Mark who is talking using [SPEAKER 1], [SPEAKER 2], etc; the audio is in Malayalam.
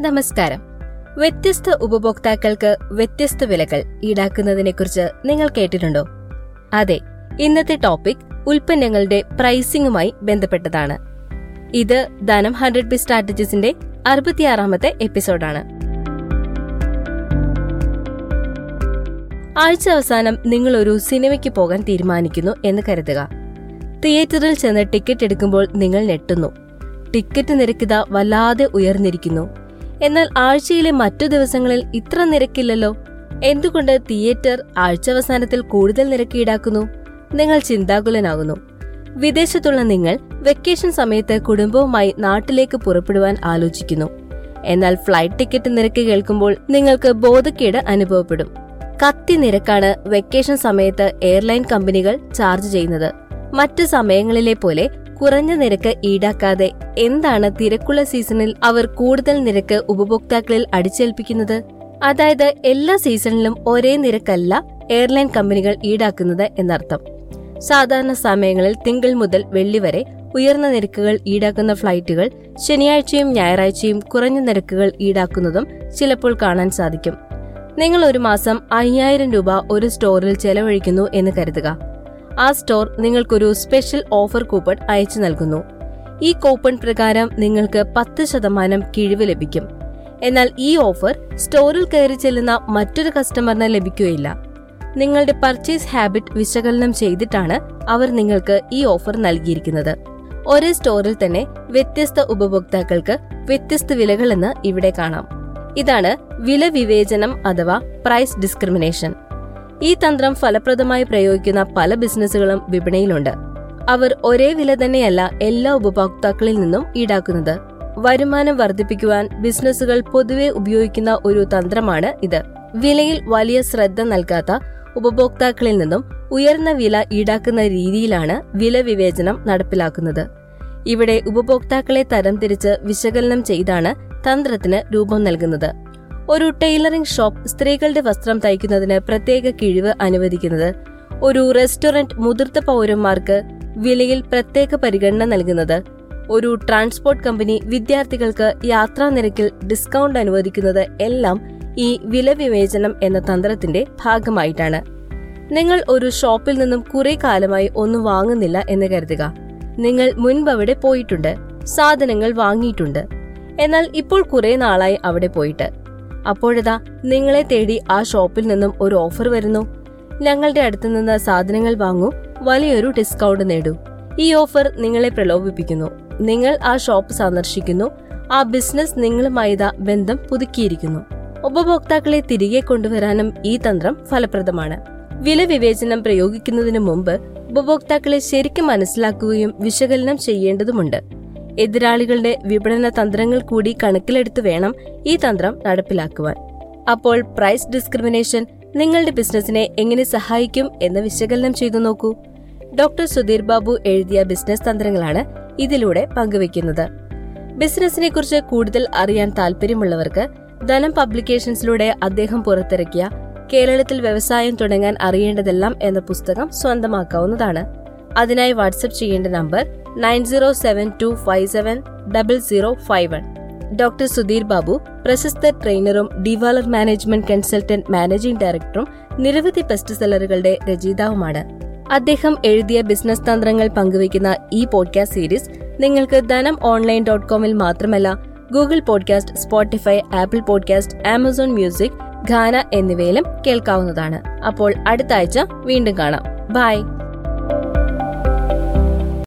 [SPEAKER 1] നമസ്കാരം. വ്യത്യസ്ത ഉപഭോക്താക്കൾക്ക് വ്യത്യസ്ത വിലകൾ ഈടാക്കുന്നതിനെക്കുറിച്ച് നിങ്ങൾ കേട്ടിട്ടുണ്ടോ? അതെ ഇന്നത്തെ ടോപ്പിക് ഉൽപ്പന്നങ്ങളുടെ പ്രൈസിംഗുമായി ബന്ധപ്പെട്ടതാണ്. ഇത് ധനം ഹൺഡ്രഡ് ബി സ്ട്രാറ്റജീസിന്റെ അറുപത്തിയാറാമത്തെ എപ്പിസോഡാണ് ആഴ്ച അവസാനം നിങ്ങൾ ഒരു സിനിമയ്ക്ക് പോകാൻ തീരുമാനിക്കുന്നു എന്ന് കരുതുക. തിയേറ്ററിൽ ചെന്ന് ടിക്കറ്റ് എടുക്കുമ്പോൾ നിങ്ങൾ ഞെട്ടുന്നു. ടിക്കറ്റ് നിരക്കിത വല്ലാതെ ഉയർന്നിരിക്കുന്നു. എന്നാൽ ആഴ്ചയിലെ മറ്റു ദിവസങ്ങളിൽ ഇത്ര നിരക്കില്ലല്ലോ. എന്തുകൊണ്ട് തിയേറ്റർ ആഴ്ച അവസാനത്തിൽ കൂടുതൽ നിരക്ക് ഈടാക്കുന്നു? നിങ്ങൾ ചിന്താകുലനാകുന്നു. വിദേശത്തുള്ള നിങ്ങൾ വെക്കേഷൻ സമയത്ത് കുടുംബവുമായി നാട്ടിലേക്ക് പുറപ്പെടുവാൻ ആലോചിക്കുന്നു. എന്നാൽ ഫ്ലൈറ്റ് ടിക്കറ്റ് നിരക്ക് കേൾക്കുമ്പോൾ നിങ്ങൾക്ക് ബോധക്കേട് അനുഭവപ്പെടും. കത്തി നിരക്കാണ് വെക്കേഷൻ സമയത്ത് എയർലൈൻ കമ്പനികൾ ചാർജ് ചെയ്യുന്നത്. മറ്റ് സമയങ്ങളിലെ പോലെ കുറഞ്ഞ നിരക്ക് ഈടാക്കാതെ എന്താണ് തിരക്കുള്ള സീസണിൽ അവർ കൂടുതൽ നിരക്ക് ഉപഭോക്താക്കളിൽ അടിച്ചേൽപ്പിക്കുന്നത്? അതായത് എല്ലാ സീസണിലും ഒരേ നിരക്കല്ല എയർലൈൻ കമ്പനികൾ ഈടാക്കുന്നത് എന്നർത്ഥം. സാധാരണ സമയങ്ങളിൽ തിങ്കൾ മുതൽ വെള്ളി വരെ ഉയർന്ന നിരക്കുകൾ ഈടാക്കുന്ന ഫ്ലൈറ്റുകൾ ശനിയാഴ്ചയും ഞായറാഴ്ചയും കുറഞ്ഞ നിരക്കുകൾ ഈടാക്കുന്നതും ചിലപ്പോൾ കാണാൻ സാധിക്കും. നിങ്ങൾ ഒരു മാസം അയ്യായിരം രൂപ ഒരു സ്റ്റോറിൽ ചെലവഴിക്കുന്നു എന്ന് കരുതുക. ആ സ്റ്റോർ നിങ്ങൾക്കൊരു സ്പെഷ്യൽ ഓഫർ കൂപ്പൺ അയച്ചു നൽകുന്നു. ഈ കൂപ്പൺ പ്രകാരം നിങ്ങൾക്ക് പത്ത് ശതമാനം കിഴിവ് ലഭിക്കും. എന്നാൽ ഈ ഓഫർ സ്റ്റോറിൽ കയറി ചെല്ലുന്ന മറ്റൊരു കസ്റ്റമറിന് ലഭിക്കുകയില്ല. നിങ്ങളുടെ പർച്ചേസ് ഹാബിറ്റ് വിശകലനം ചെയ്തിട്ടാണ് അവർ നിങ്ങൾക്ക് ഈ ഓഫർ നൽകിയിരിക്കുന്നത്. ഒരേ സ്റ്റോറിൽ തന്നെ വ്യത്യസ്ത ഉപഭോക്താക്കൾക്ക് വ്യത്യസ്ത വിലകളെന്ന് ഇവിടെ കാണാം. ഇതാണ് വില വിവേചനം അഥവാ പ്രൈസ് ഡിസ്ക്രിമിനേഷൻ ഈ തന്ത്രം ഫലപ്രദമായി പ്രയോഗിക്കുന്ന പല ബിസിനസ്സുകളും വിപണിയിലുണ്ട്. അവർ ഒരേ വില തന്നെയല്ല എല്ലാ ഉപഭോക്താക്കളിൽ നിന്നും ഈടാക്കുന്നത്. വരുമാനം വർദ്ധിപ്പിക്കുവാൻ ബിസിനസ്സുകൾ പൊതുവെ ഉപയോഗിക്കുന്ന ഒരു തന്ത്രമാണ് ഇത്. വിലയിൽ വലിയ ശ്രദ്ധ നൽകാത്ത ഉപഭോക്താക്കളിൽ നിന്നും ഉയർന്ന വില ഈടാക്കുന്ന രീതിയിലാണ് വില വിവേചനം നടപ്പിലാക്കുന്നത്. ഇവിടെ ഉപഭോക്താക്കളെ തരംതിരിച്ച് വിശകലനം ചെയ്താണ് തന്ത്രത്തിന് രൂപം നൽകുന്നത്. ഒരു ടൈലറിംഗ് ഷോപ്പ് സ്ത്രീകളുടെ വസ്ത്രം തയ്ക്കുന്നതിന് പ്രത്യേക കിഴിവ് അനുവദിക്കുന്നത്. ഒരു റെസ്റ്റോറന്റ് മുതിർത്ത പൗരന്മാർക്ക് വിലയിൽ പ്രത്യേക പരിഗണന നൽകുന്നത്. ഒരു ട്രാൻസ്പോർട്ട് കമ്പനി വിദ്യാർത്ഥികൾക്ക് യാത്രാ നിരക്കിൽ ഡിസ്കൗണ്ട് അനുവദിക്കുന്നത് എല്ലാം ഈ വില വിവേചനം എന്ന തന്ത്രത്തിന്റെ ഭാഗമായിട്ടാണ്. നിങ്ങൾ ഒരു ഷോപ്പിൽ നിന്നും കുറെ കാലമായി ഒന്നും വാങ്ങുന്നില്ല എന്ന് കരുതുക. നിങ്ങൾ മുൻപ് അവിടെ പോയിട്ടുണ്ട്. സാധനങ്ങൾ വാങ്ങിയിട്ടുണ്ട്. എന്നാൽ ഇപ്പോൾ കുറെ നാളായി അവിടെ പോയിട്ട്. അപ്പോഴതാ നിങ്ങളെ തേടി ആ ഷോപ്പിൽ നിന്നും ഒരു ഓഫർ വരുന്നു. ഞങ്ങളുടെ അടുത്ത് നിന്ന് സാധനങ്ങൾ വാങ്ങൂ വലിയൊരു ഡിസ്കൗണ്ട് നേടൂ. ഈ ഓഫർ നിങ്ങളെ പ്രലോഭിപ്പിക്കുന്നു. നിങ്ങൾ ആ ഷോപ്പ് സന്ദർശിക്കുന്നു. ആ ബിസിനസ് നിങ്ങളുമായി ബന്ധം പുതുക്കിയിരിക്കുന്നു. ഉപഭോക്താക്കളെ തിരികെ കൊണ്ടുവരാനും ഈ തന്ത്രം ഫലപ്രദമാണ്. വില വിവേചനം പ്രയോഗിക്കുന്നതിന് മുമ്പ് ഉപഭോക്താക്കളെ ശരിക്കും മനസ്സിലാക്കുകയും വിശകലനം ചെയ്യേണ്ടതുമുണ്ട്. എതിരാളികളുടെ വിപണന തന്ത്രങ്ങൾ കൂടി കണക്കിലെടുത്ത് വേണം ഈ തന്ത്രം നടപ്പിലാക്കുവാൻ. അപ്പോൾ പ്രൈസ് ഡിസ്ക്രിമിനേഷൻ നിങ്ങളുടെ ബിസിനസിനെ എങ്ങനെ സഹായിക്കും എന്ന് വിശകലനം ചെയ്തു നോക്കൂ. ഡോക്ടർ സുധീർ ബാബു എഴുതിയ ബിസിനസ് തന്ത്രങ്ങളാണ് ഇതിലൂടെ പങ്കുവയ്ക്കുന്നത്. ബിസിനസിനെ കുറിച്ച് കൂടുതൽ അറിയാൻ താല്പര്യമുള്ളവർക്ക് ധനം പബ്ലിക്കേഷൻസിലൂടെ അദ്ദേഹം പുറത്തിറക്കിയ കേരളത്തിൽ വ്യവസായം തുടങ്ങാൻ അറിയേണ്ടതെല്ലാം എന്ന പുസ്തകം സ്വന്തമാക്കാവുന്നതാണ്. അതിനായി വാട്സപ്പ് ചെയ്യേണ്ട number nine zero seven two five seven double zero five one. Doctor Sudheer Babu പ്രശസ്ത ട്രെയിനറും ഡിവാലർ മാനേജ്മെന്റ് കൺസൾട്ടന്റ് മാനേജിംഗ് ഡയറക്ടറും നിരവധി ബെസ്റ്റ് സെല്ലറുകളുടെ രചയിതാവുമാണ്. അദ്ദേഹം എഴുതിയ ബിസിനസ് തന്ത്രങ്ങൾ പങ്കുവയ്ക്കുന്ന ഈ പോഡ്കാസ്റ്റ് സീരീസ് നിങ്ങൾക്ക് ധനം ഓൺലൈൻ ഡോട്ട് കോമിൽ മാത്രമല്ല Google podcast Spotify Apple podcast Amazon music Gaana എന്നിവയിലും കേൾക്കാവുന്നതാണ്. അപ്പോൾ അടുത്ത ആഴ്ച വീണ്ടും കാണാം. ബൈ.